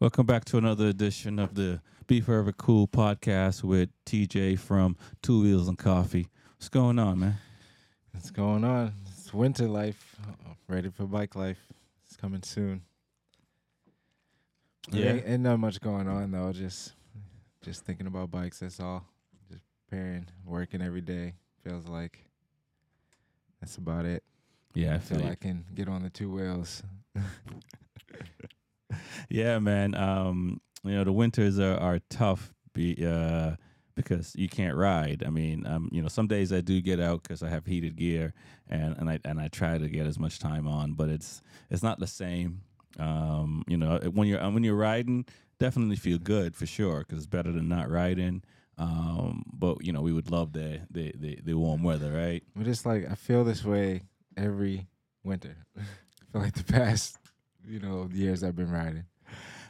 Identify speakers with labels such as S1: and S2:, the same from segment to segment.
S1: Welcome back to another edition of the Be Forever Cool podcast with TJ from Two Wheels and Coffee. What's going on, man?
S2: What's going on? It's winter life. Ready for bike life. It's coming soon.
S1: Yeah.
S2: Ain't, ain't not much going on though. Just just thinking about bikes, that's all. Just preparing, working every day. Feels like that's about it.
S1: Yeah, I
S2: Until
S1: feel
S2: I can get on the two wheels.
S1: Yeah, man. Um, you know, the winters are, are tough be, uh, because you can't ride. I mean, um, you know, some days I do get out because I have heated gear and, and I and I try to get as much time on, but it's it's not the same. Um, you know, when you're when you're riding, definitely feel good for sure because it's better than not riding. Um, but you know, we would love the the the, the warm weather, right?
S2: But it's like I feel this way every winter. I feel like the past, you know, years I've been riding.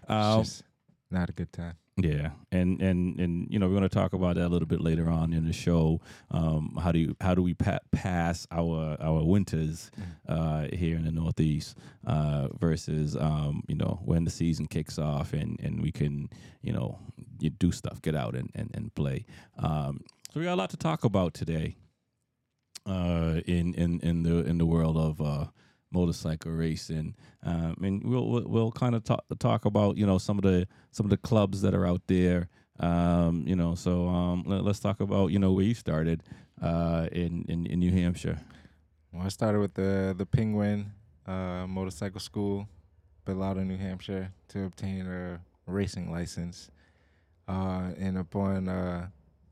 S2: It's
S1: Um,
S2: just not a good time.
S1: Yeah, and and and you know we're going to talk about that a little bit later on in the show. Um, how do you how do we pa- pass our our winters uh, here in the Northeast uh, versus um, you know when the season kicks off and and we can you know you do stuff, get out and and, and play. Um, so we got a lot to talk about today uh, in in in the in the world of uh, motorcycle racing. Um, and we'll we'll, kind of talk talk about you know some of the some of the clubs that are out there. Um, you know, so um, let, us talk about you know where you started uh, in, in in New Hampshire.
S2: Well, I started with the the Penguin uh, Motorcycle School, Bellowda, New Hampshire, to obtain a racing license. Uh, and upon uh,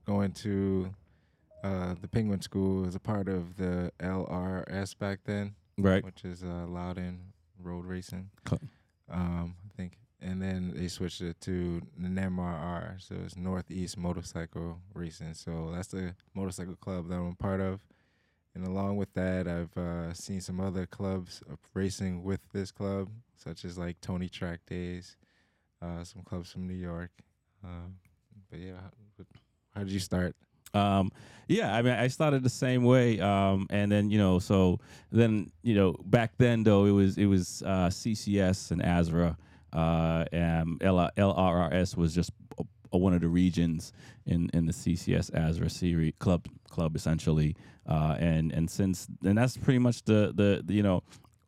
S2: going to uh, the Penguin School as a part of the LRS back then,
S1: Right.
S2: which is uh, Loudon Road Racing,
S1: Co-
S2: um, I think. And then they switched it to NMRR, so it's Northeast Motorcycle Racing. So that's the motorcycle club that I'm part of. And along with that, I've uh, seen some other clubs of racing with this club, such as like Tony Track Days, uh, some clubs from New York. Um, but yeah, how, how did you start?
S1: Um, yeah, I mean, I started the same way, um, and then you know, so then you know, back then though, it was it was uh, CCS and ASRA, uh, and LRRS was just a, a- one of the regions in in the CCS ASRA series club club essentially, uh, and and since and that's pretty much the the, the you know.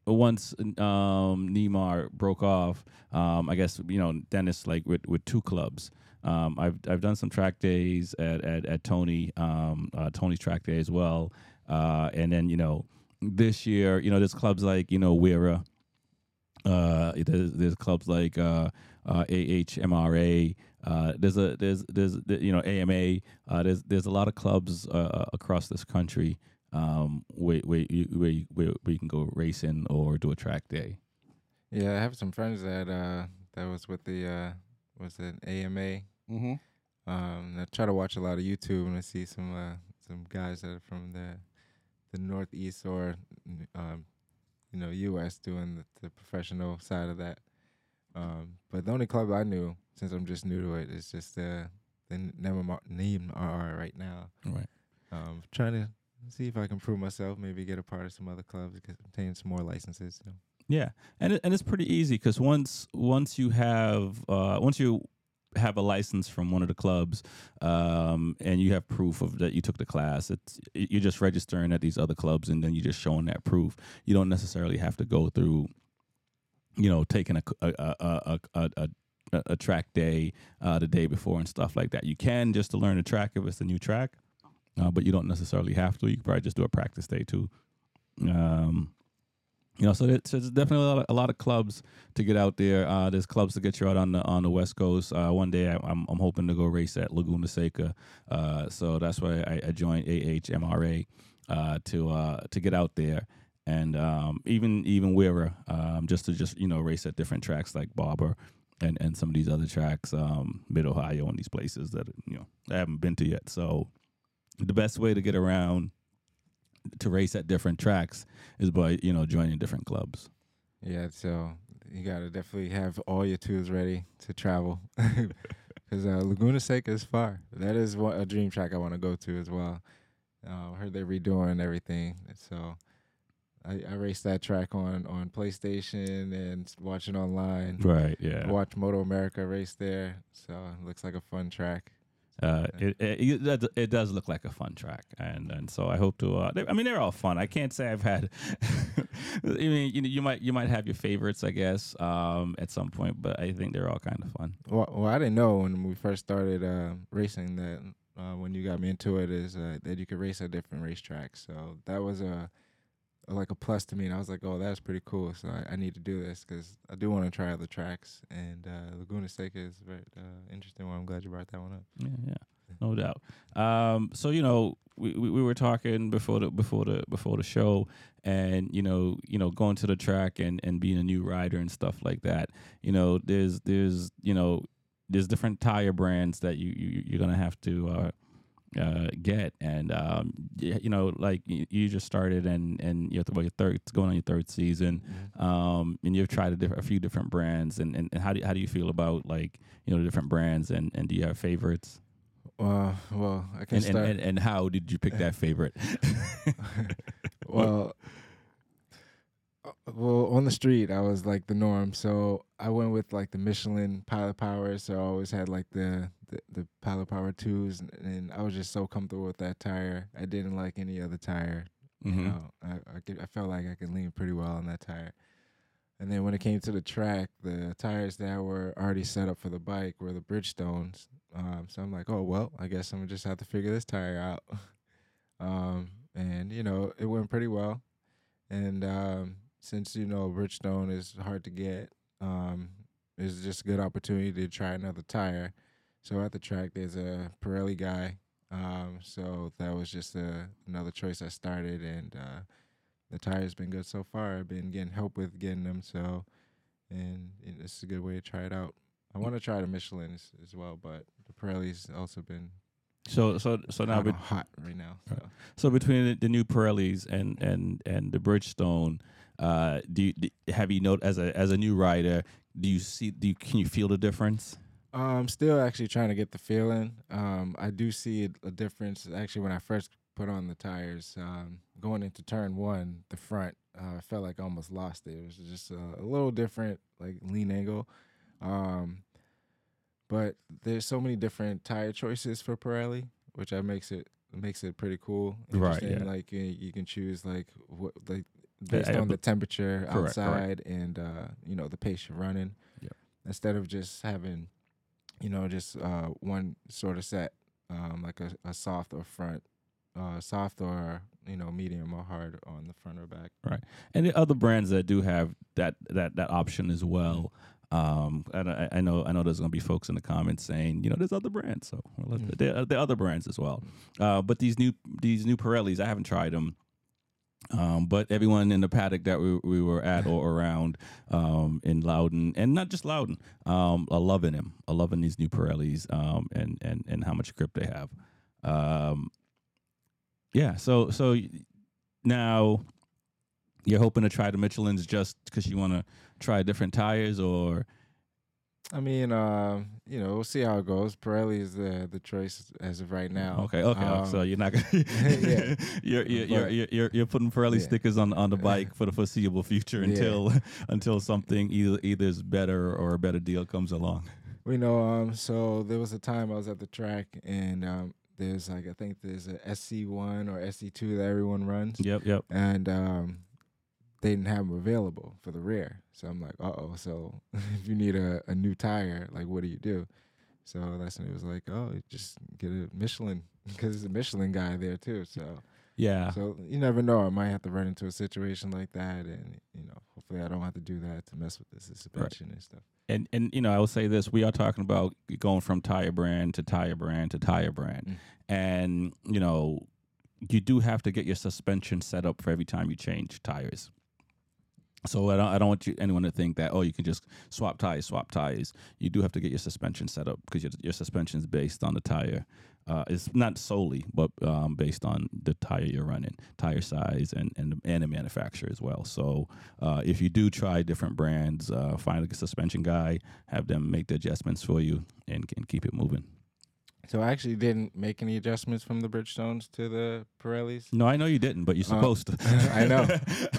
S1: Once um, Neymar broke off, um, I guess you know Dennis like with, with two clubs. Um, I've I've done some track days at at, at Tony um, uh, Tony's track day as well, uh, and then you know this year you know there's clubs like you know WERA, uh, there's, there's clubs like uh, uh, AHRMA. Uh, there's a there's there's you know AMA. Uh, there's there's a lot of clubs uh, across this country um, where where you, where, you, where you can go racing or do a track day.
S2: Yeah, I have some friends that uh, that was with the uh, was it AMA.
S1: Mm-hmm.
S2: Um, I try to watch a lot of YouTube and I see some uh, some guys that are from the the Northeast or um, you know U.S. doing the, the professional side of that. Um, but the only club I knew, since I'm just new to it, is just uh, the never name RR right now.
S1: Right.
S2: Um, trying to see if I can prove myself, maybe get a part of some other clubs, get obtain some more licenses. So.
S1: Yeah, and it, and it's pretty easy because once once you have uh, once you have a license from one of the clubs um, and you have proof of that you took the class, it's you're just registering at these other clubs and then you're just showing that proof. You don't necessarily have to go through, you know, taking a a a a, a, a a track day uh, the day before and stuff like that. You can just to learn the track if it's a new track, uh, but you don't necessarily have to. You could probably just do a practice day too. Um, you know, so there's, definitely a lot, of, a lot of clubs to get out there. Uh, there's clubs to get you out on the on the West Coast. Uh, one day I, I'm I'm hoping to go race at Laguna Seca. Uh, so that's why I, I joined AHRMA uh, to uh, to get out there. And um, even even WERA, um, just to just you know race at different tracks like Barber and, and some of these other tracks, um, Mid Ohio and these places that you know I haven't been to yet. So the best way to get around to race at different tracks is by you know joining different clubs.
S2: Yeah, so you gotta definitely have all your tools ready to travel, because uh, Laguna Seca is far. That is one, a dream track I want to go to as well. Uh, I heard they're redoing everything, so I, I raced that track on on PlayStation and watching online.
S1: Right. Yeah.
S2: Watch Moto America race there, so it looks like a fun track.
S1: Uh, it, it it does- look like a fun track, and and so I hope to. Uh, I mean, they're all fun. I can't say I've had. I mean, you know, you might you might have your favorites, I guess, um, at some point, but I think they're all kind of fun.
S2: Well, well I didn't know when we first started uh, racing that uh, when you got me into it is uh, that you could race at different racetracks. So that was a like a plus to me, and I was like, oh, that's pretty cool. So I, I need to do this because I do want to try other tracks, and uh, Laguna Seca is very uh, interesting one. I'm glad you brought that one up.
S1: Yeah, yeah, no doubt. Um, so you know, we, we, we were talking before the before the before the show, and you know, you know, going to the track and and being a new rider and stuff like that. You know, there's there's you know, there's different tire brands that you, you you're gonna have to. Uh, uh, get and um, you know, like you, you just started and and you're, well, your third going on your third season, um, and you've tried a, diff- a few different brands, and, and, and how do you, how do you feel about like you know the different brands, and, and do you have favorites?
S2: Uh, well, I can
S1: And, and,
S2: start.
S1: and and how did you pick that favorite?
S2: well, well, on the street, I was like the norm. So I went with like the Michelin Pilot Power. So I always had like the the, the Pilot Power twos, and, and I was just so comfortable with that tire. I didn't like any other tire. You
S1: Mhm.
S2: know, I I, could, I felt like I could lean pretty well on that tire. And then when it came to the track, the tires that were already set up for the bike were the Bridgestones. Um, so I'm like, oh well, I guess I'm gonna just have to figure this tire out. um, and you know, it went pretty well. And um, since you know Bridgestone is hard to get, um, it's just a good opportunity to try another tire. So at the track, there's a Pirelli guy. Um, so that was just a, another choice I started, and uh, the tire's been good so far. I've been getting help with getting them, so and it- it's a good way to try it out. I want to try the Michelin's as well, but the Pirelli's also been
S1: So so so now,
S2: hot, hot right now. So.
S1: so between the, the new Pirellis and and and the Bridgestone, uh, do you do, have you note as a as a new rider? Do you see? Do you, can you feel the difference?
S2: I'm still actually trying to get the feeling. Um, I do see a, difference. Actually, when I first put on the tires, um, going into turn one, the front, uh, I felt like I almost lost it. It was just a, a little different, like lean angle. Um, but there's so many different tire choices for Pirelli, which I makes it makes it pretty cool.
S1: Right, yeah.
S2: Like you, you can choose like what like based on the temperature
S1: correct, correct.
S2: outside and uh, you know the pace you're running.
S1: Yep.
S2: Instead of just having, you know, just uh, one sort of set, um, like a, a soft or front, uh, soft or you know medium or hard on the front or back.
S1: Right, and the other brands that do have that that that option as well. Um, and I, I know I know there's gonna be folks in the comments saying, you know, there's other brands, so well,
S2: Mm.
S1: there there are other brands as well. Uh, but these new these new Pirellis, I haven't tried them. Um, but everyone in the paddock that we, we were at or around um, in Loudon, and not just Loudon, um, are loving them, are loving these new Pirellis um, and, and, and how much grip they have. Um, yeah, so so now you're hoping to try the Michelin's just because you want to try different tires, or
S2: I mean, uh, you know, we'll see how it goes. Pirelli is the the choice as of right now.
S1: okay, okay,
S2: Um,
S1: so you're not gonna
S2: yeah.
S1: you're, you're, you're, you're you're you're putting Pirelli
S2: Yeah.
S1: stickers on on the bike for the foreseeable future
S2: Yeah.
S1: until until something either either is better or a better deal comes along.
S2: We know. Um, so there was a time I was at the track, and um, there's like I think there's a SC one or SC two that everyone runs.
S1: Yep, yep.
S2: and um, they didn't have them available for the rear. So I'm like, uh oh. So if you need a, a new tire, like, what do you do? So that's when it was like, oh, just get a Michelin because there's a Michelin guy there too. So
S1: Yeah.
S2: so you never know. I might have to run into a situation like that, and you know, hopefully I don't have to do that to mess with this suspension and stuff.
S1: and and you know, I will say this: we are talking about going from tire brand to tire brand to tire brand,
S2: Mm.
S1: and you know, you do have to get your suspension set up for every time you change tires. So I don't, I don't want you anyone to think that oh you can just swap tires, swap tires. You do have to get your suspension set up because your your suspension is based on the tire. Uh, it's not solely, but um, based on the tire you're running, tire size, and and and the manufacturer as well. So uh, if you do try different brands, uh, find a suspension guy, have them make the adjustments for you, and and keep it moving.
S2: So I actually didn't make any adjustments from the Bridgestones to the Pirellis.
S1: No, I know you didn't, but you're
S2: Uh,
S1: supposed to.
S2: I know.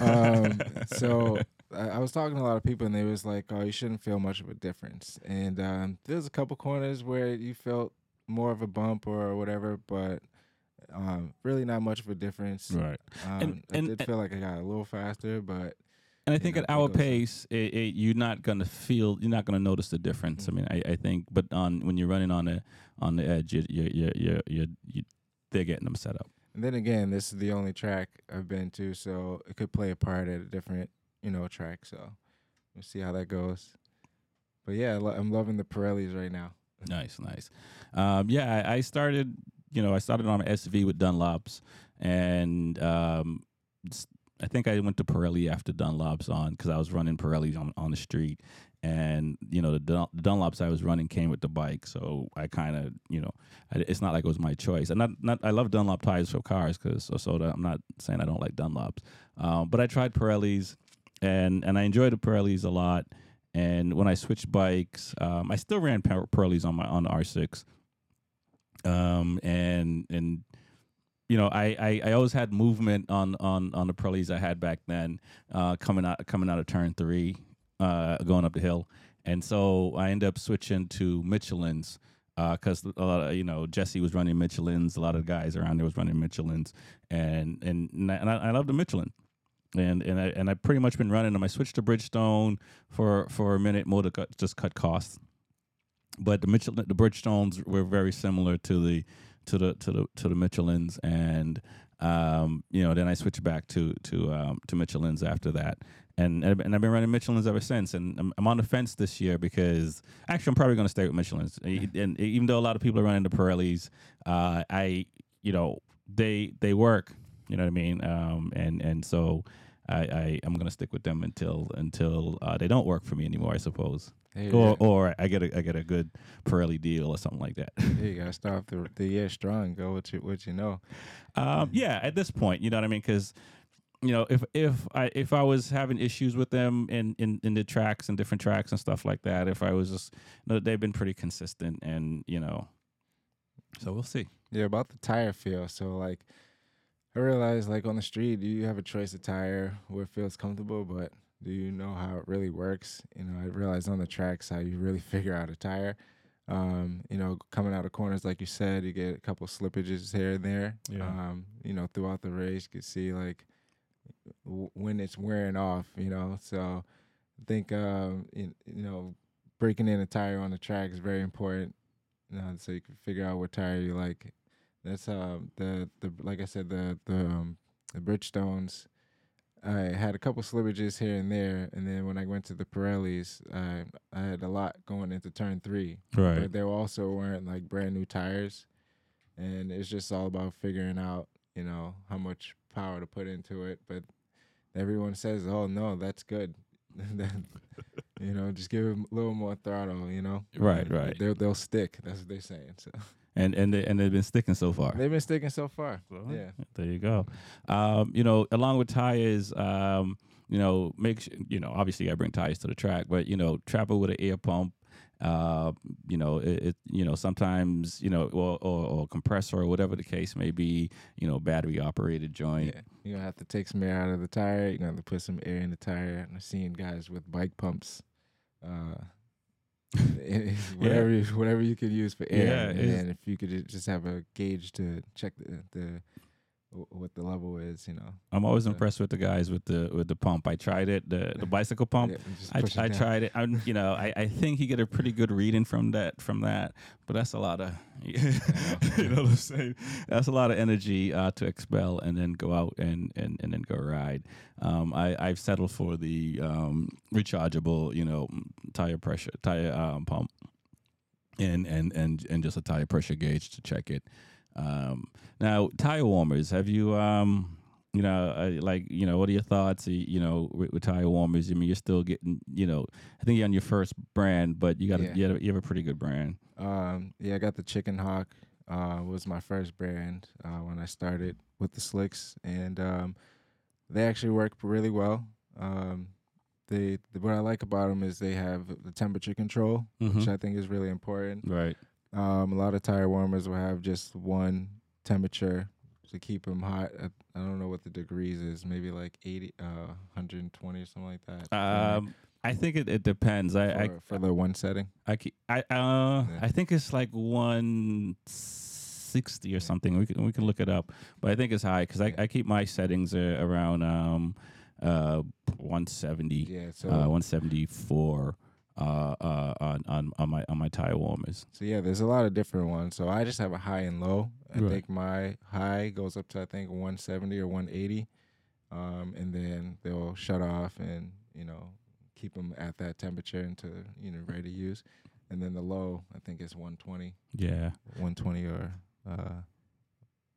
S2: Um, so I, I was talking to a lot of people, and they was like, "Oh, you shouldn't feel much of a difference." And um, there's a couple corners where you felt more of a bump or whatever, but um, really not much of a difference.
S1: right.
S2: Um,
S1: And-
S2: I
S1: and-
S2: did feel like I got a little faster, but
S1: And I think at our pace, it, it, you're not gonna feel, you're not gonna notice the difference. I mean, I, I think, but on when you're running on the on the edge, you you you you you, you they're getting them set up.
S2: And then again, this is the only track I've been to, so it could play a part at a different, you know, track. So we'll see how that goes. But yeah, I'm loving the Pirellis right now.
S1: Nice, nice. Um, yeah, I, I started. You know, I started on an SV with Dunlops, and um, I think I went to Pirelli after Dunlops on because I was running Pirellis on on the street, and you know the, Dun- the Dunlops I was running came with the bike, so I kind of you know I, it's not like it was my choice. And not not I love Dunlop tires for cars because so so I'm not saying I don't like Dunlops, um, but I tried Pirellis, and and I enjoyed the Pirellis a lot. And when I switched bikes, um, I still ran Pir- Pirellis on my on the R6. Um, and and you know, I, I, I always had movement on on on the Pirellis I had back then, uh, coming out coming out of turn three, uh, going up the hill, and so I ended up switching to Michelin's because a lot of you know Jesse was running Michelin's, a lot of guys around there was running Michelin's, and and and I, and I, love the Michelin and and I and I pretty much been running them. I switched to Bridgestone for for a minute more to cut, just cut costs. But the Mitchell the Bridgestones were very similar to the to the to the to the Michelins, and um, you know then I switched back to to um, to Michelins after that. And, and I've been running Michelin's ever since, and I'm, I'm on the fence this year because actually I'm probably going to stay with Michelin's. And even though a lot of people are running the Pirellis, uh, I you know they they work, you know what I mean, um, and and so I, I I'm gonna stick with them until until uh, they don't work for me anymore, I suppose, Or or I get a I get a good Pirelli deal or something like that.
S2: yeah, you gotta start off the, the year strong. Go what you what you know.
S1: um, yeah, at this point, you know what I mean, because you know if if I if I was having issues with them in in in the tracks and different tracks and stuff like that, if I was just you know, they've been pretty consistent and you know, so we'll see.
S2: Yeah, about the tire feel. So like, I realized like on the street, you have a choice of tire where it feels comfortable, but do you know how it really works? You know, I realized on the tracks how you really figure out a tire. Um, you know, coming out of corners, like you said, you get a couple slippages here and there.
S1: Yeah.
S2: Um, you know, throughout the race, you can see like w- when it's wearing off. You know, so I think um, you, you know breaking in a tire on the track is very important. Uh, so you can figure out what tire you like. That's um the the like I said the the um, the Bridgestones. I had a couple slippages here and there, and then when I went to the Pirellis, I I had a lot going into turn three. Right. But they also weren't like brand new tires, and it's just all about figuring out you know how much power to put into it. But everyone says, "Oh no, that's good." You know, just give them a little more throttle. You know,
S1: Right, right.
S2: They'll they'll stick. That's what they're saying. So
S1: and and they, and they've been sticking so far.
S2: they've been sticking so far.
S1: So,
S2: Yeah.
S1: There you go. Um, you know, along with tires, um, you know, make su- you know, obviously I bring tires to the track, but you know, travel with an air pump. Uh, you know, it, it you know sometimes you know, or, or or compressor or whatever the case may be. You know, battery operated joint.
S2: Yeah, you're gonna have to take some air out of the tire. You're gonna have to put some air in the tire. And I've seen guys with bike pumps. Uh, whatever, you, whatever you could use for air,
S1: Yeah,
S2: and if you could ju- just have a gauge to check the the what the level is, you know.
S1: I'm always
S2: Yeah.
S1: impressed with the guys with the with the pump. I tried it, the the bicycle pump.
S2: Yeah,
S1: I, I tried it. I'm, you know, I, I think you get a pretty good reading from that from that, but that's a lot of, you know what I'm saying? That's a lot of energy uh, to expel and then go out and and, and then go ride. Um, I I've settled for the um, rechargeable, you know, tire pressure tire um, pump, and and and and just a tire pressure gauge to check it. Um, now tire warmers, have you um you know, uh, like you know, what are your thoughts? You, know, with, with tire warmers. I mean, you're still getting, you know, I think you're on your first brand, but you got a,
S2: Yeah.
S1: you, have, a- you have a pretty good brand.
S2: Um, yeah, I got the Chicken Hawk. Uh, was my first brand uh, when I started with the slicks, and um, they actually work really well. Um, they the, what I like about them is they have the temperature control, which
S1: Mhm.
S2: I think is really important.
S1: Right.
S2: Um, a lot of tire warmers will have just one temperature to keep them hot. At, I don't know what the degrees is. Maybe like 80, uh, 120 or something like that.
S1: Um, I think it, it depends. I,
S2: for,
S1: I
S2: for the one setting.
S1: I I uh
S2: Yeah.
S1: I think it's like one sixty or something. We can we can look it up, but I think it's high because I, I keep my settings uh, around um uh one seventy
S2: Yeah. So
S1: uh one seventy four uh uh on, on on my on my tire warmers.
S2: So yeah, there's a lot of different ones. So I just have a high and low. I
S1: Right.
S2: think my high goes up to I think 170 or 180, um, and then they'll shut off and you know keep them at that temperature until you know ready to use. And then the low, I think is 120,
S1: Yeah.
S2: 120 or uh,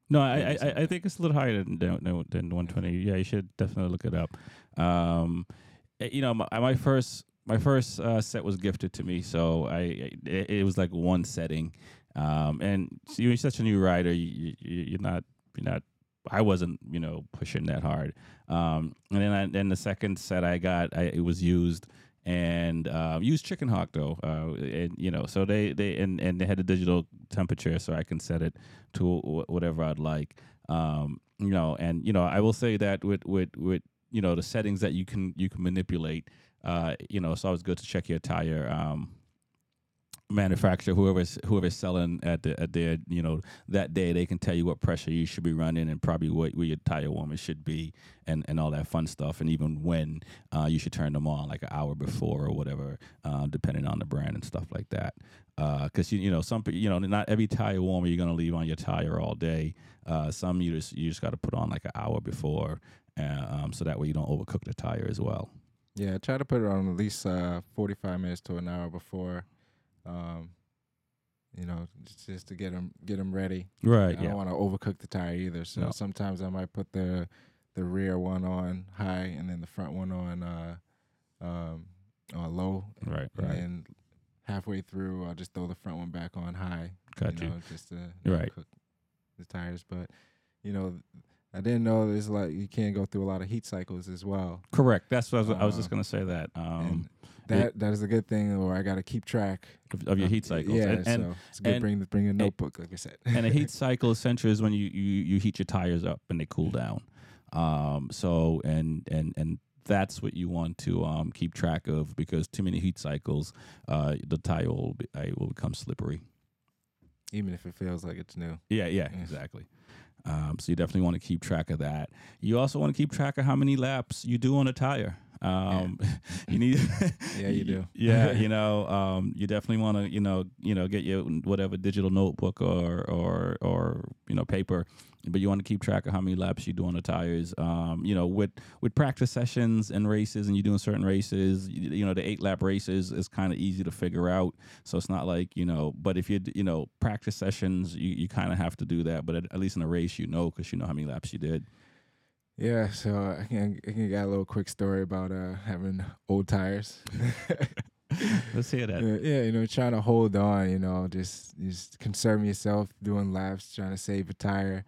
S1: No, I, I, I think it's a little higher than than, than- than 120. Yeah, you should definitely look it up. Um, eh, you know, my, my first my first uh, set was gifted to me, so I it, it was like one setting. Um, and you're such a new rider, you, you, you're not you're not. I wasn't, you know, pushing that hard. Um, and then I, then the second set I got, I, it was used and uh, used Chicken Hawk though, uh, and you know, so they they and, and they had a digital temperature, so I can set it to wh- whatever I'd like. Um, you know, and you know, I will say that with with with you know the settings that you can you can manipulate. Uh, you know, it's always good to check your tire. Um, manufacturer whoever's whoever's selling at the at their you know that day they can tell you what pressure you should be running and probably what where your tire warmer should be and and all that fun stuff. And even when uh, you should turn them on like an hour before or whatever uh, depending on the brand and stuff like that. Because you you know some you know not every tire warmer you're gonna leave on your tire all day. Uh, some you just you just got to put on like an hour before uh, um, so that way you don't overcook the tire as well
S2: yeah. I try to put it on at least uh, 45 minutes to an hour before. Um, you know, just, just to get them get them ready.
S1: right
S2: I don't want to overcook the tire either. So
S1: No.
S2: sometimes I might put the the rear one on high and then the front one on uh um on low.
S1: right
S2: And
S1: right
S2: then halfway through I'll just throw the front one back on high.
S1: got you,
S2: know, just to
S1: Right.
S2: cook the tires. But you know, I didn't know there's like you can't go through a lot of heat cycles as well.
S1: correct that's what I was, I was just
S2: Uh,
S1: gonna say that um,
S2: that that is a good thing where I got to keep track
S1: of, of your heat cycles
S2: Yeah,
S1: and, and
S2: so it's good.
S1: and-
S2: bring the bring a notebook, like I said.
S1: and a heat cycle essentially is when you, you you heat your tires up and they cool down. Um, so and and and that's what you want to um, keep track of because too many heat cycles, uh, the tire will be, will become slippery.
S2: even if it feels like it's new.
S1: Yeah, Yeah. exactly. Um, so you definitely want to keep track of that. You also want to keep track of how many laps you do on a tire. Um, you need,
S2: Yeah, you do.
S1: yeah, you know, um, you definitely want to, you know, you know, get your whatever digital notebook or or or you know paper, but you want to keep track of how many laps you do on the tires. Um, you know, with with practice sessions and races, and you're doing certain races, you, you know, the eight lap races is kind of easy to figure out. So it's not like you know, but if you you know practice sessions, you, you kind of have to do that. But at, at least in a race, you know, because you know how many laps you did.
S2: Yeah, so I can I can got a little quick story about uh having old tires.
S1: Let's hear that.
S2: yeah, yeah, you know, trying to hold on, you know, just just conserving yourself, doing laps, trying to save a tire.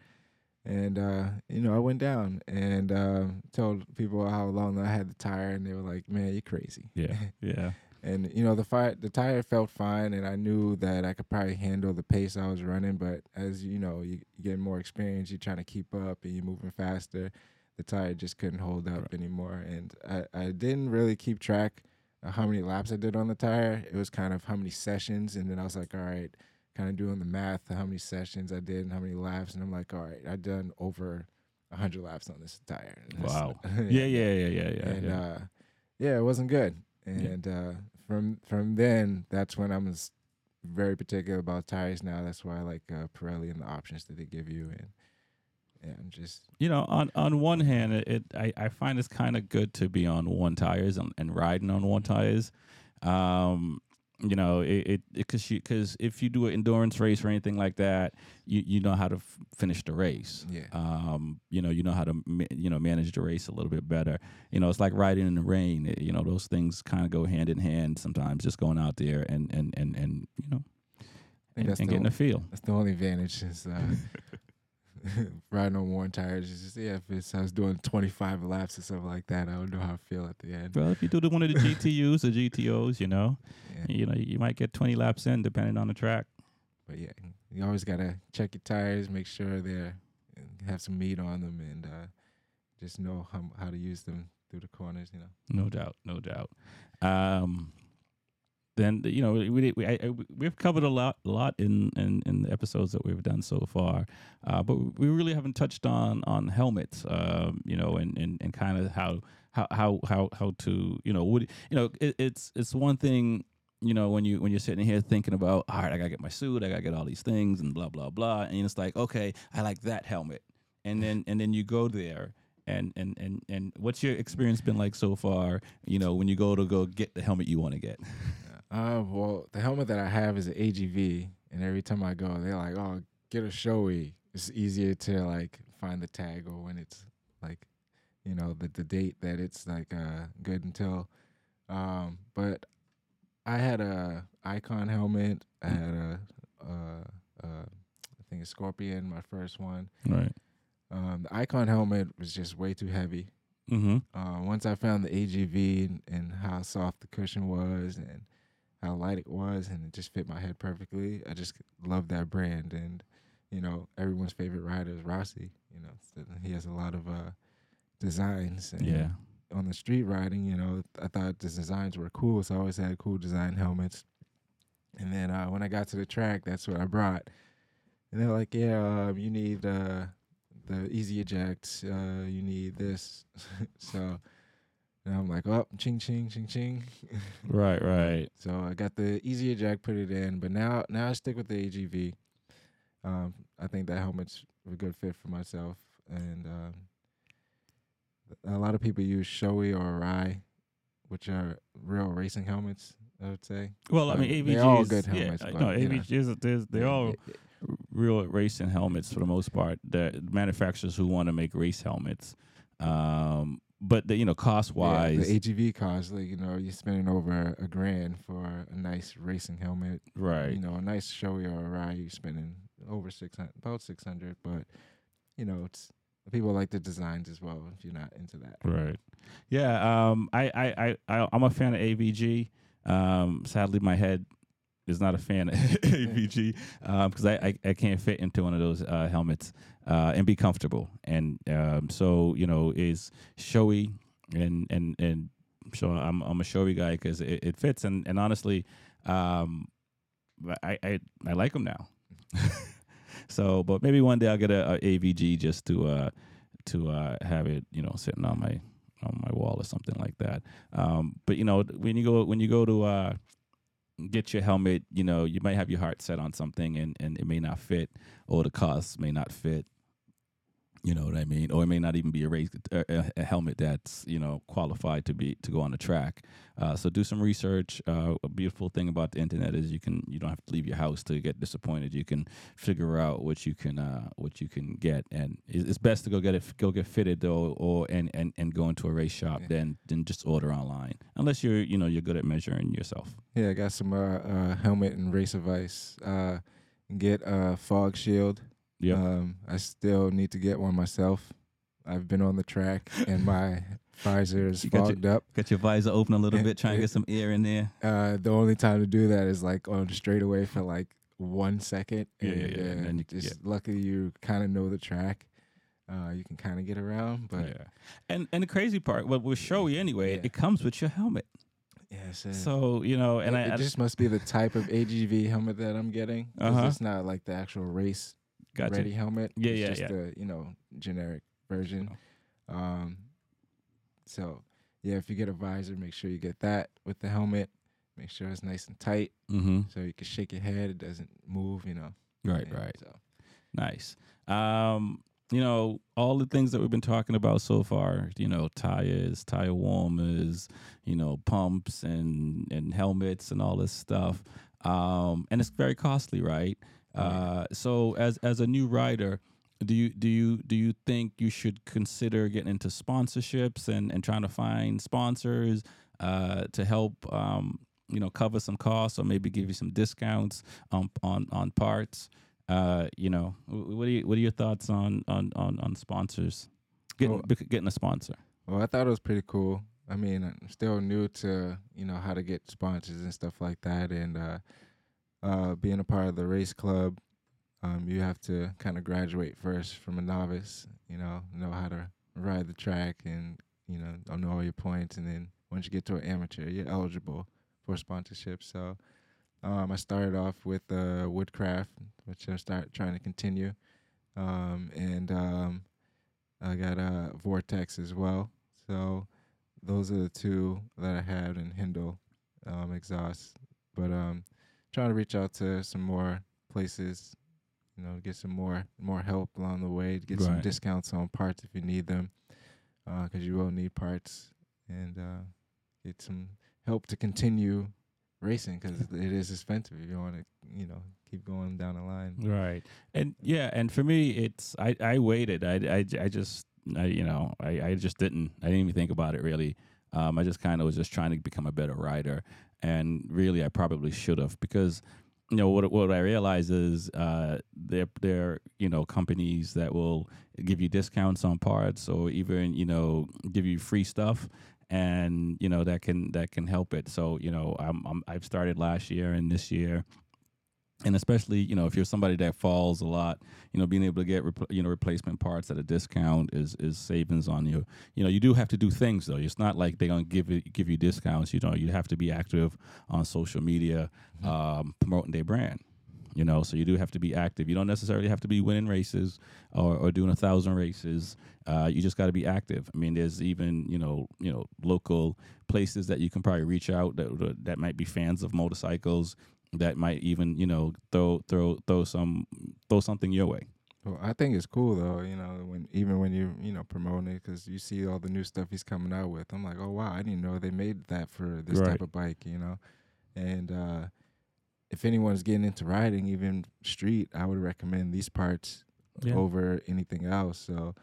S2: And uh, you know, I went down and uh, told people how long I had the tire, and they were like, "Man, you're crazy."
S1: Yeah, yeah,
S2: and you know, the fi- the tire felt fine, and I knew that I could probably handle the pace I was running. But as you know, you, you get more experience, you're trying to keep up, and you're moving faster. The tire just couldn't hold up
S1: Right.
S2: anymore, and I, I didn't really keep track of how many laps I did on the tire. It was kind of how many sessions, and then I was like, all right, kind of doing the math how many sessions I did and how many laps, and I'm like, all right, I've done over hundred laps on this tire.
S1: Wow. yeah, yeah, yeah, yeah, yeah.
S2: and
S1: yeah.
S2: uh, yeah, it wasn't good.
S1: Yeah.
S2: And uh, from from then, that's when I'm very particular about tires now. That's why I like uh, Pirelli and the options that they give you. And yeah, I'm just
S1: you know, on on one hand, it, it I, I find it's kind of good to be on one tires and, and riding on one tires. Um, you know, it it because you because if you do an endurance race or anything like that, you you know how to f- finish the race.
S2: yeah.
S1: Um, you know, you know how to ma- you know manage the race a little bit better. You know, it's like riding in the rain. It- you know, those things kind of go hand in hand sometimes. Just going out there and and and and you know, and, and
S2: the
S1: getting a
S2: only,
S1: feel.
S2: that's the only advantage is uh, riding on worn tires. Is just, yeah, if it's, I was doing 25 laps or something like that, I would know how I feel at the end.
S1: Well, if you do the one of the GTUs, the GTOs, you know,
S2: Yeah.
S1: you know, you might get 20 laps in depending on the track.
S2: but yeah, you always gotta check your tires, make sure they're have some meat on them, and uh, just know how how to use them through the corners. You know.
S1: No doubt, no doubt. Um, then you know we we I, we've covered a lot a lot in, in in the episodes that we've done so far, uh, but we really haven't touched on on helmets. Um, you know, and and, and kind of how how how how how to you know what you know it, it's it's one thing you know when you when you're sitting here thinking about all right I gotta get my suit I gotta get all these things and blah blah blah and it's like okay I like that helmet and then and then you go there and and and and what's your experience been like so far you know when you go to go get the helmet you want to get
S2: uh, well the helmet that I have is an AGV and every time I go they're like oh get a Shoei." it's easier to like find the tag or when it's like you know the the date that it's like uh good until um but I had a icon helmet. I had a uh uh I think a scorpion my first one.
S1: Right.
S2: Um the icon helmet was just way too heavy.
S1: Mm-hmm.
S2: Uh once I found the AGV and, and how soft the cushion was and how light it was and it just fit my head perfectly I just love that brand and you know everyone's favorite rider is Rossi you know so he has a lot of uh designs. And
S1: yeah
S2: On the street riding, you know, I thought the designs were cool, so I always had cool design helmets. And then uh, when I got to the track, that's what I brought. And they're like, "Yeah, um, you need uh, the easy eject. Uh, you need this." so. And I'm like, oh, ching ching ching ching.
S1: right right
S2: So I got the easy jack, put it in, but now now I stick with the AGV. Um, I think that helmet's a good fit for myself, and um, a lot of people use Shoei or Arai, which are real racing helmets. I would say.
S1: well I
S2: Uh,
S1: mean AVGs
S2: they're all good helmets,
S1: yeah,
S2: but,
S1: no. AVGs they're all real racing helmets for the most part. The manufacturers who want to make race helmets, um, but the, you know, cost
S2: yeah,
S1: wise,
S2: the AGV costs like you know you're spending over a grand for a nice racing helmet.
S1: right?
S2: You know, a nice Shoei or Arai, you're spending over six hundred, about six hundred. But you know, it's people like the designs as well. If you're not into that,
S1: Right. Yeah. Um. I. I. I. I I'm a fan of AVG. Um. Sadly, my head is not a fan of AVG because I, I I can't fit into one of those uh, helmets uh, and be comfortable. And um. So you know is Shoei and and and so I'm I'm a Shoei guy because it, it fits and and honestly, um, I I I like them now. so, but maybe one day I'll get a, a AVG just to uh to uh have it you know sitting on my on my wall or something like that. Um, but you know when you go when you go to uh get your helmet, you know you might have your heart set on something and and it may not fit or the cost may not fit. You know what I mean, or it may not even be a race a, a- helmet that's you know qualified to be to go on the track. Uh, so do some research. Uh, a beautiful thing about the internet is you can you don't have to leave your house to get disappointed. You can figure out what you can uh, what you can get, and it's it's best to go get it go get fitted though, or and and, and go into a race shop
S2: Yeah.
S1: than than just order online, unless you're you know you're good at measuring yourself.
S2: yeah, I got some uh, uh helmet and race advice. Uh, get a fog shield.
S1: Yep.
S2: Um, I still need to get one myself. I've been on the track and my visor is
S1: You got your-
S2: fogged up.
S1: Got your visor open a little
S2: Yeah,
S1: bit, trying
S2: to
S1: get some air in there.
S2: Uh, the only time to do that is like on straightaway for like one second.
S1: Yeah, yeah,
S2: and,
S1: yeah, and then you-
S2: just luckily you kind of know the track. Uh, you can kind of get around, but
S1: yeah, and and the crazy part, well, with Shoei anyway,
S2: Yeah.
S1: it comes with your helmet.
S2: yeah, so,
S1: you know, and
S2: it,
S1: I,
S2: it
S1: I
S2: just must be the type of AGV helmet that I'm getting.
S1: Uh-huh.
S2: It's not like the actual race
S1: got
S2: ready helmet.
S1: Yeah,
S2: it's
S1: yeah,
S2: just
S1: yeah.
S2: the you know generic version. Um, so yeah, if you get a visor, make sure you get that with the helmet. Make sure it's nice and tight,
S1: Mm-hmm.
S2: so you can shake your head. It doesn't move. You know.
S1: Right,
S2: Yeah,
S1: right.
S2: So
S1: Nice. Um, you know, all the things that we've been talking about so far, you know, tires, tire warmers, you know, pumps and and helmets and all this stuff. Um, and it's very costly, right? Uh, so as as a new rider, do you do you do you think you should consider getting into sponsorships and and trying to find sponsors uh, to help um, you know cover some costs or maybe give you some discounts on on on parts? Uh, you know, what are you, what are your thoughts on on on, on sponsors? Getting
S2: Well-
S1: getting a sponsor.
S2: Well, I thought it was pretty cool. I mean, I'm still new to you know how to get sponsors and stuff like that, and uh, uh, being a part of the race club, um, you have to kind of graduate first from a novice. You know, know how to ride the track and you know know all your points, and then once you get to an amateur, you're eligible for sponsorship. So um, I started off with uh, woodcraft, which I start trying to continue, um, and um, I got uh, Vortex as well. So those are the two that I had in Hindle um, exhaust. But um, trying to reach out to some more places, you know, get some more more help along the way, get some discounts on parts if you need them, because you will need parts, and uh, get some help to continue racing because it is expensive if you want to, you know, keep going down the line.
S1: Right. And yeah, and for me, it's I I waited. I I, I just I you know I I just didn't I didn't even think about it really. Um, I just kind of was just trying to become a better writer, and really I probably should have because you know what what I realize is uh, there there you know companies that will give you discounts on parts or even you know give you free stuff and you know that can that can help it. So you know I'm, I'm I've started last year and this year and especially you know if you're somebody that falls a lot you know being able to get repl- you know replacement parts at a discount is is savings on you. You know you do have to do things though. It's not like they're going to give it give you discounts you know. You have to be active on social media um, promoting their brand you know. So you do have to be active. You don't necessarily have to be winning races or, or doing a thousand races. Uh, you just got to be active. I mean there's even you know you know local places that you can probably reach out that that might be fans of motorcycles that might even you know throw throw throw some throw something your way
S2: Well, I think it's cool though, you know, when even when you you know promoting it because you see all the new stuff he's coming out with. I'm like, oh wow, I didn't know they made that for this
S1: Right.
S2: type of bike, you know. And uh, if anyone's getting into riding, even street, I would recommend these parts
S1: yeah
S2: over anything else. So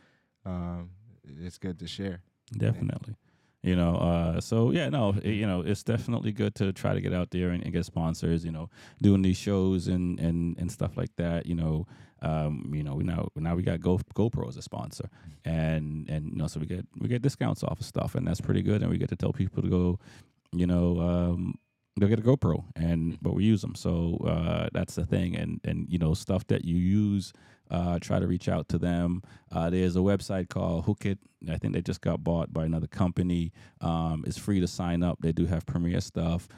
S2: um, it's good to share.
S1: definitely you know uh so yeah no it- you know it's definitely good to try to get out there and, and get sponsors you know doing these shows and and and stuff like that you know um you know we now now we got Go, GoPro as a sponsor. And and you know so we get we get discounts off of stuff and that's pretty good and we get to tell people to go you know um go get a GoPro and but we use them so uh that's the thing and and you know stuff that you use uh, try to reach out to them. Uh, there's a website called Hookit. I think they just got bought by another company. Um, it's free to sign up. They do have premiere stuff.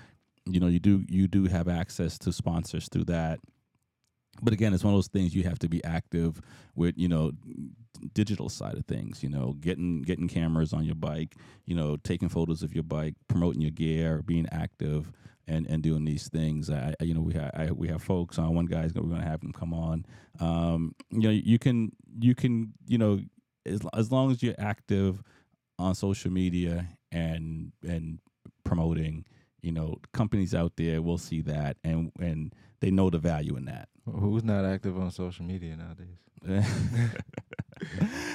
S1: You know, you do you do have access to sponsors through that. But again, it's one of those things you have to be active with. You know, digital side of things. You know, getting getting cameras on your bike. You know, taking photos of your bike, promoting your gear, being active and and doing these things. I, you know we have I, we have folks on. One guy's we're gonna have him come on. Um, you know you can you can you know as as long as you're active on social media and and promoting. You know, companies out there will see that and and they know the value in that.
S2: Who's not active on social media nowadays?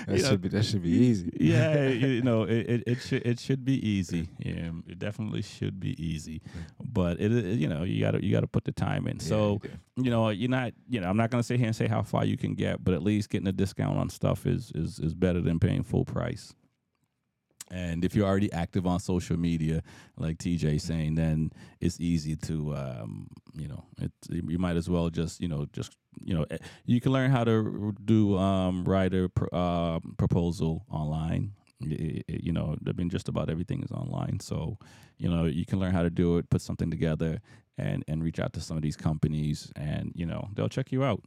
S2: That
S1: You know,
S2: should be that should be easy.
S1: yeah, you know, it, it, it should it should be easy. Yeah, it definitely should be easy. But it, it you know you gotta you gotta put the time in.
S2: Yeah,
S1: So
S2: you
S1: you know you're not you know I'm not gonna sit here and say how far you can get, but at least getting a discount on stuff is is is better than paying full price. And if you're already active on social media, like TJ saying, then it's easy to, um, you know, it, you might as well just, you know, just, you know, eh, you can learn how to do um, writer uh, proposal online. Y- y- You know, I mean, just about everything is online. So, you know, you can learn how to do it, put something together, and and reach out to some of these companies, and you know, they'll check you out.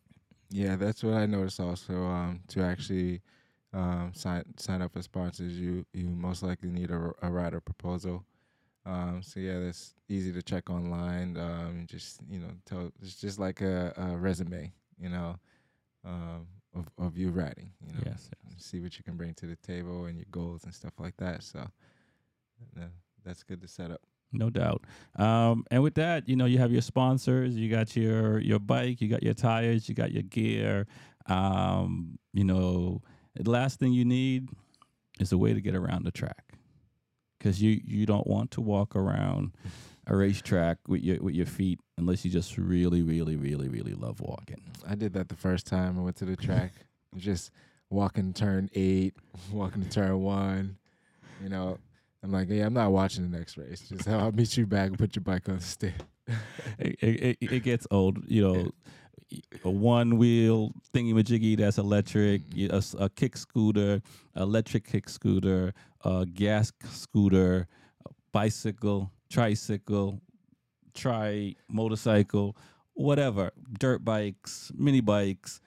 S2: Yeah, that's what I noticed also. Um, to actually um, sign sign up for sponsors, you you most likely need a, a writer proposal. Um, so yeah, that's easy to check online. Um, just you know, tell it's just like a, a resume, you know, um, of of you writing. You know,
S1: Yes,
S2: and see what you can bring to the table and your goals and stuff like that. So uh, that's good to set up.
S1: No doubt. Um, and with that, you know, you have your sponsors, you got your your bike, you got your tires, you got your gear. Um, you know, the last thing you need is a way to get around the track, because you you don't want to walk around a racetrack with your with your feet unless you just really, really, really, really love walking.
S2: I did that the first time I went to the track. just walking turn eight, walking to turn one. You know, I'm like, yeah, I'm not watching the next race. Just I'll meet you back and put your bike on the stand.
S1: it, it, it gets old. You know, a one wheel thingy majiggy that's electric, a kick scooter, electric kick scooter, a gas scooter, a bicycle, tricycle, tri motorcycle, whatever, dirt bikes, mini bikes,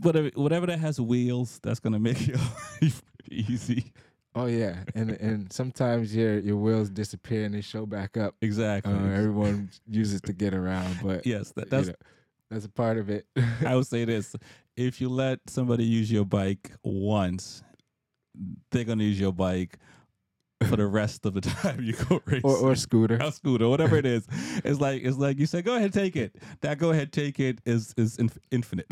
S1: whatever whatever that has wheels, that's gonna make your life easy.
S2: Oh yeah, and and sometimes your your wheels disappear and they show back up.
S1: Exactly.
S2: Uh, everyone uses to get around, but
S1: yes, that,
S2: you
S1: that's
S2: know, that's a part of it.
S1: I would say this: if you let somebody use your bike once, they're gonna use your bike for the rest of the time you go racing.
S2: or or scooter.
S1: or scooter, whatever it is. It's like it's like you say, go ahead, take it. That go ahead, take it is is inf- infinite.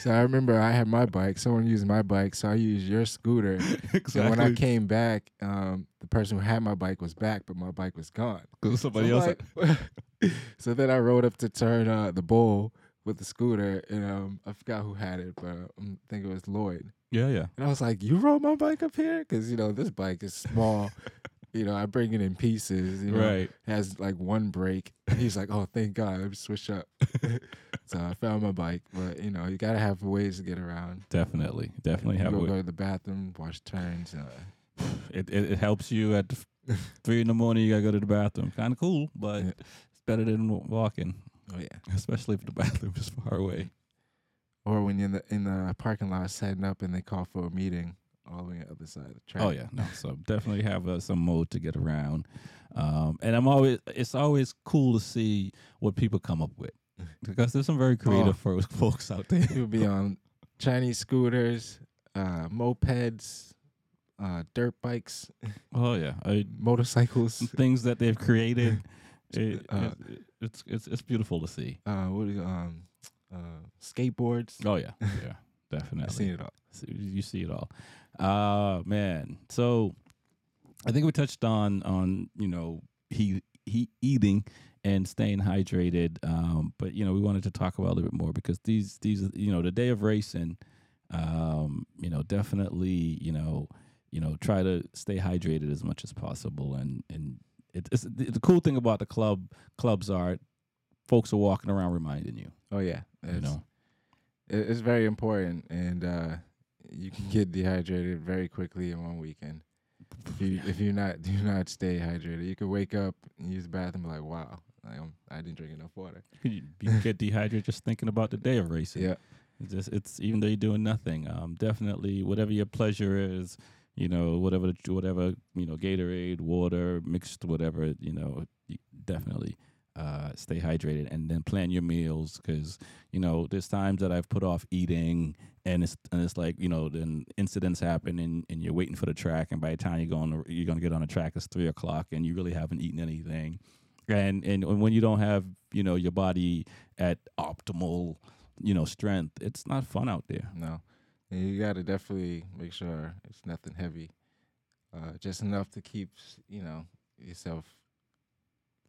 S2: So I remember I had my bike. Someone used my bike, so I used your scooter.
S1: exactly.
S2: And when I came back, um, the person who had my bike was back, but my bike was gone. So,
S1: somebody
S2: I'm
S1: else.
S2: like- so then I rode up to turn uh, the bowl with the scooter, and um, I forgot who had it, but I think it was Lloyd.
S1: yeah, yeah.
S2: And I was like, "You rode my bike up here?" Because you know this bike is small. you know, I bring it in pieces. You know,
S1: Right.
S2: has like one brake. He's like, "Oh, thank God, let me switch up." so I found my bike, but you know, you gotta have ways to get around.
S1: Definitely, definitely
S2: You
S1: have
S2: go, go to the bathroom, wash turns. Uh,
S1: it, it. It helps you at three in the morning. You gotta go to the bathroom. Kind of cool, but
S2: Yeah.
S1: it's better than walking,
S2: oh yeah.
S1: especially if the bathroom is far away.
S2: Or when you're in the in the parking lot setting up and they call for a meeting all the way on the other side of the track.
S1: Oh yeah, no. So definitely have uh, some mode to get around, um, and I'm always. It's always cool to see what people come up with because there's some very creative fo- folks out there.
S2: You'll be on Chinese scooters, uh, mopeds, uh, dirt bikes,
S1: Oh yeah, I,
S2: motorcycles.
S1: things that they've created. It,
S2: Uh,
S1: it- it's it's it's beautiful to see.
S2: Uh, what do you, um, uh, skateboards.
S1: Oh yeah, yeah,
S2: definitely.
S1: Definitely.
S2: seen it all.
S1: You see it all. Uh man. So I think we touched on on, you know, he he eating and staying hydrated. Um, but you know, we wanted to talk about a little bit more because these these you know, the day of racing, um, you know, definitely, you know, you know, try to stay hydrated as much as possible and and it, it's the, the cool thing about the club clubs are folks are walking around reminding you,
S2: Oh yeah,
S1: you know.
S2: it's very important, and uh, you can get dehydrated very quickly in one weekend. If you if you not do not stay hydrated, you could wake up and use the bathroom and be like, wow, like, I didn't drink enough water.
S1: You you get dehydrated just thinking about the day of racing.
S2: Yeah,
S1: It's just it's even though you're doing nothing. Um, definitely whatever your pleasure is, you know, whatever whatever you know, Gatorade, water, mixed whatever, you know, definitely uh, stay hydrated and then plan your meals because you know there's times that I've put off eating and it's and it's like you know then incidents happen and, and you're waiting for the track and by the time you go on the, you're gonna get on the track it's three o'clock and you really haven't eaten anything. And and when you don't have you know your body at optimal you know strength it's not fun out there.
S2: No, and you got to definitely make sure it's nothing heavy, uh, just enough to keep you know yourself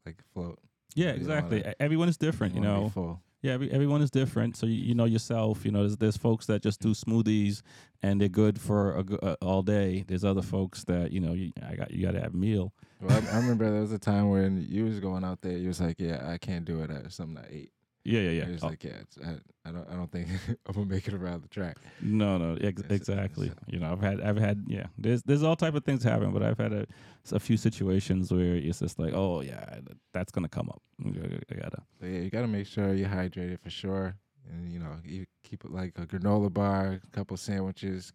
S2: like afloat.
S1: yeah
S2: You
S1: exactly
S2: wanna-
S1: everyone is different you
S2: wanna
S1: know yeah every, everyone is different so you, you know yourself you know there's, there's folks that just do smoothies and they're good for a, uh, all day there's other folks that you know you, I got you got to have a meal
S2: Well, I, I remember there was a time when you was going out there. You was like, "Yeah, I can't do it at something I ate."
S1: Yeah yeah yeah Oh,
S2: like, "Yeah, it's, I, I don't, I don't think I'm gonna make it around the track."
S1: No, no, ex- exactly. you know, I've had, I've had, yeah. There's, there's all type of things happen, but I've had a, a few situations where it's just like, oh yeah, that's gonna come up. I gotta-.
S2: So yeah, you gotta make sure you're hydrated for sure, and you know, you keep it like a granola bar, a couple sandwiches,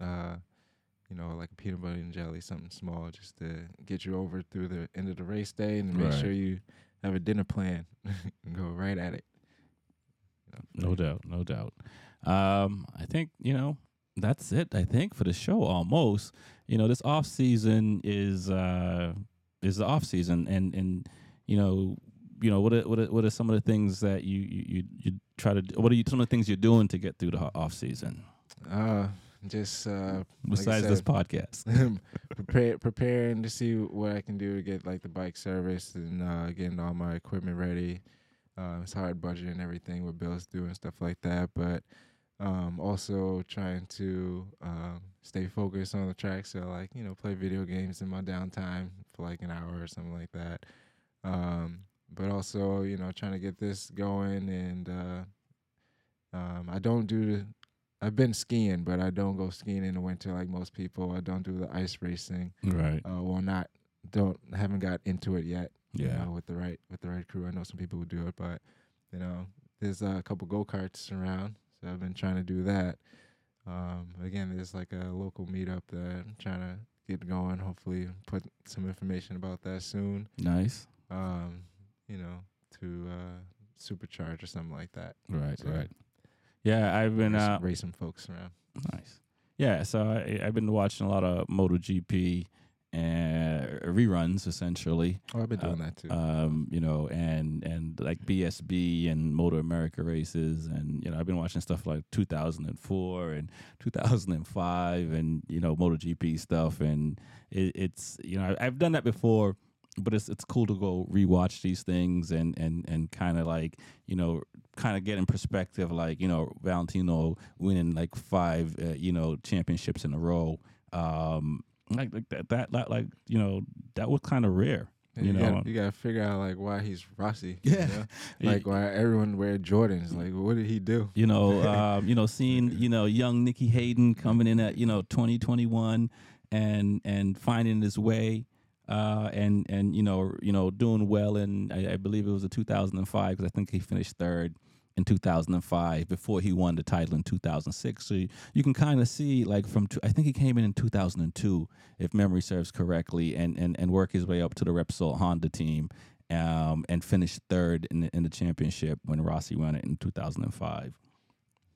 S2: uh, you know, like a peanut butter and jelly, something small, just to get you over through the end of the race day, and make
S1: Right.
S2: sure you have a dinner plan and go right at it. You know,
S1: No doubt, no doubt. Um, I think you know that's it. I think for the show, almost. You know, this off season is uh is the off season, and and you know. You know what? Are, what are, what are some of the things that you, you you you try to? do? What are you, some of the things you're doing to get through the off season
S2: Uh, just uh,
S1: besides this
S2: said-
S1: podcast?
S2: prepare preparing to see what I can do to get like the bike serviced and uh, getting all my equipment ready. Uh, it's hard budgeting everything with bills due and stuff like that, but um, also trying to um, stay focused on the track. So like you know, play video games in my downtime for like an hour or something like that. Um, but also you know trying to get this going and uh, um, I don't do the. I've been skiing, but I don't go skiing in the winter like most people. I don't do the ice racing.
S1: Right.
S2: Uh, well, not don't haven't got into it yet. you
S1: Yeah.
S2: know, with the right with the right crew. I know some people who do it, but you know, there's a couple go karts around, so I've been trying to do that. Um, again, there's like a local meetup that I'm trying to get going. Hopefully, put some information about that soon.
S1: Nice.
S2: Um, you know, to uh, supercharge or something like that.
S1: Right.
S2: So,
S1: Right. Yeah, I've been uh,
S2: some folks around.
S1: Nice. Yeah, so I, I've been watching a lot of MotoGP and reruns essentially.
S2: Oh, I've been
S1: Uh,
S2: doing that too.
S1: Um, you know, and and like BSB and Moto America races, and you know, I've been watching stuff like 2004 and 2005, and you know, MotoGP stuff, and it, it's you know, I've done that before, but it's it's cool to go rewatch these things and and and kind of like you know, kind of get in perspective, like you know, Valentino winning like five uh, you know championships in a row. Um, like, like that, that, that, like you know, that was kind of rare. You
S2: you,
S1: know,
S2: gotta, you gotta figure out like why he's Rossi.
S1: Yeah.
S2: You know? Like why everyone wear Jordans. Like what did he do?
S1: you know, um, you know, seeing you know young Nicky Hayden coming in at you know 2021 and and finding his way, uh, and and you know you know doing well in I, I believe it was a 2005 because I think he finished third in 2005 before he won the title in 2006. So you, you can kind of see like from two, I think he came in in 2002 if memory serves correctly, and and and work his way up to the Repsol Honda team. Um, and finished third in the, in the championship when Rossi won it in 2005.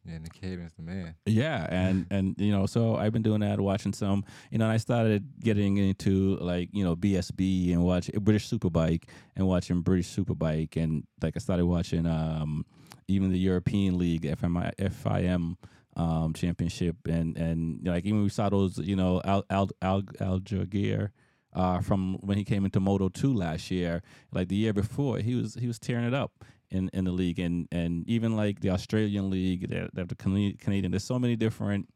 S2: Yeah, Nick Hayden's the man.
S1: Yeah, and and you know, so I've been doing that, watching some. You know, and I started getting into like you know BSB and watch British Superbike and watching British Superbike, and like I started watching um even the European League FMI FIM um championship, and and like even we saw those you know Al Al Al Aldeguer, uh from when he came into Moto two last year, like the year before he was he was tearing it up in, in the league and and even like the Australian league, have the Canadian. There's so many different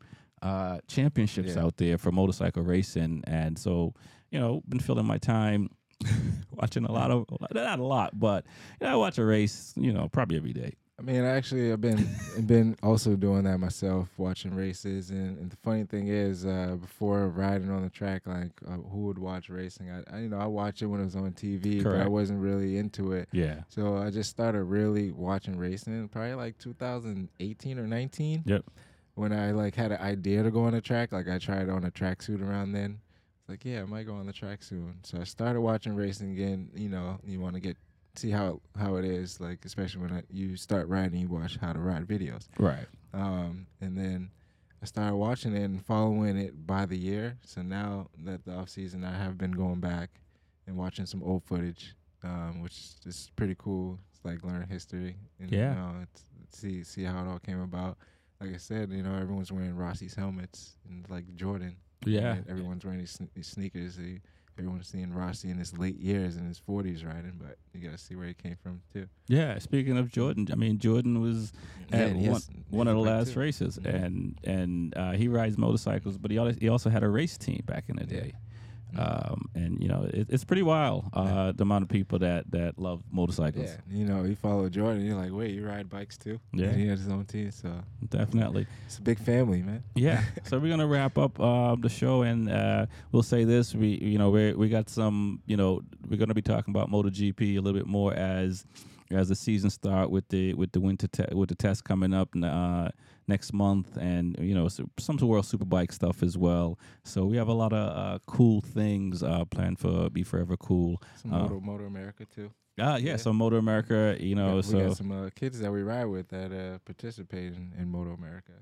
S1: uh, championships
S2: Yeah.
S1: out there for motorcycle racing, and so you know, been filling my time watching a lot of not a lot, but you know, I watch a race, you know, probably every day.
S2: I mean, actually, I've been been also doing that myself, watching races. And, and the funny thing is, uh, before riding on the track, like uh, who would watch racing? I, I you know I watched it when it was on TV, but I wasn't really into it.
S1: Yeah.
S2: So I just started really watching racing, probably like 2018 or 19.
S1: Yep.
S2: When I like had an idea to go on the track, like I tried on a tracksuit around then. It's like, yeah, I might go on the track soon. So I started watching racing again. You know, you want to get see how how it is, like especially when I, you start riding, you watch how to ride videos.
S1: Right.
S2: Um, and then I started watching it and following it by the year. So now that the off season, I have been going back and watching some old footage, um, which is pretty cool. It's like learning history and
S1: Yeah.
S2: you know, it's, see see how it all came about. Like I said, you know, everyone's wearing Rossi's helmets and like Jordan.
S1: Yeah.
S2: and everyone's wearing these, sne- these sneakers. You- everyone's seeing Rossi in his late years in his 40s riding, but you got to see where he came from too.
S1: Yeah. Speaking of Jordan, I mean Jordan was
S2: Yeah,
S1: one,
S2: has-
S1: one of the
S2: he's a bike,
S1: last
S2: too.
S1: races,
S2: Mhm.
S1: and and uh, he rides motorcycles, but he also, he also had a race team back in the
S2: Yeah.
S1: day.
S2: Mhm.
S1: Um, and you know it, it's pretty wild uh, the amount of people that that love motorcycles.
S2: Yeah, you know, you follow Jordan, you're like, wait, you ride bikes too?
S1: Yeah.
S2: And he has his own team, so
S1: Definitely.
S2: it's a big family, man.
S1: Yeah. so we're gonna wrap up uh, the show, and uh, we'll say this: we, you know, we we got some, you know, we're gonna be talking about MotoGP a little bit more as as the season start with the with the winter te- with the test coming up and uh, next month, and you know, so, some World Superbike stuff as well. So we have a lot of uh, cool things uh, planned for Be Forever Cool.
S2: Some
S1: Uh,
S2: Moto, Moto America too.
S1: Uh, yeah,
S2: Yeah.
S1: so Moto America, you know,
S2: we
S1: so
S2: got some uh, kids that we ride with that uh, participate in, in Moto America.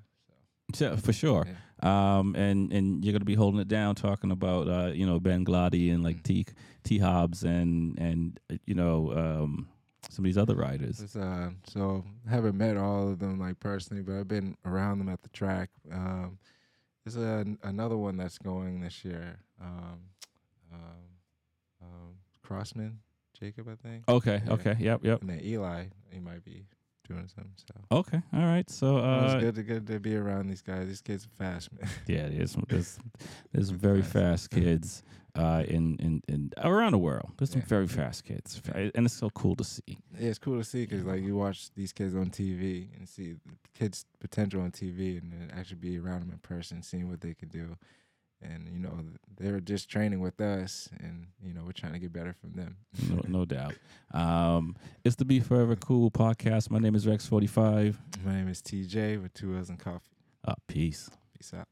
S2: So
S1: Yeah, for sure. Um, and and you're gonna be holding it down, talking about uh, you know Ben Gloddy and like
S2: Mm.
S1: T T Hobbs and and uh, you know um, some of these other riders.
S2: Uh, so haven't met all of them like personally, but I've been around them at the track. Um, there's a, another one that's going this year. Um, um, um, Crossman, Jacob, I think.
S1: Okay,
S2: Yeah.
S1: okay, yep, yep.
S2: And then Eli, he might be doing something. So
S1: Okay, all right. So
S2: Well, it's
S1: uh,
S2: good to good to be around these guys. These kids are fast, man.
S1: yeah, there's there's, there's very fast kids. Uh, in, in in around the world. There's some
S2: Yeah.
S1: very fast kids, and it's so cool to see.
S2: Yeah, it's cool to see because like you watch these kids on TV and see the kids' potential on TV, and then actually be around them in person, seeing what they can do. And you know they're just training with us, and you know we're trying to get better from them.
S1: No, no doubt. Um, it's the Be Forever Cool podcast. My name is Rex Forty Five.
S2: My name is TJ with two L's and coffee.
S1: Uh, peace.
S2: Peace out.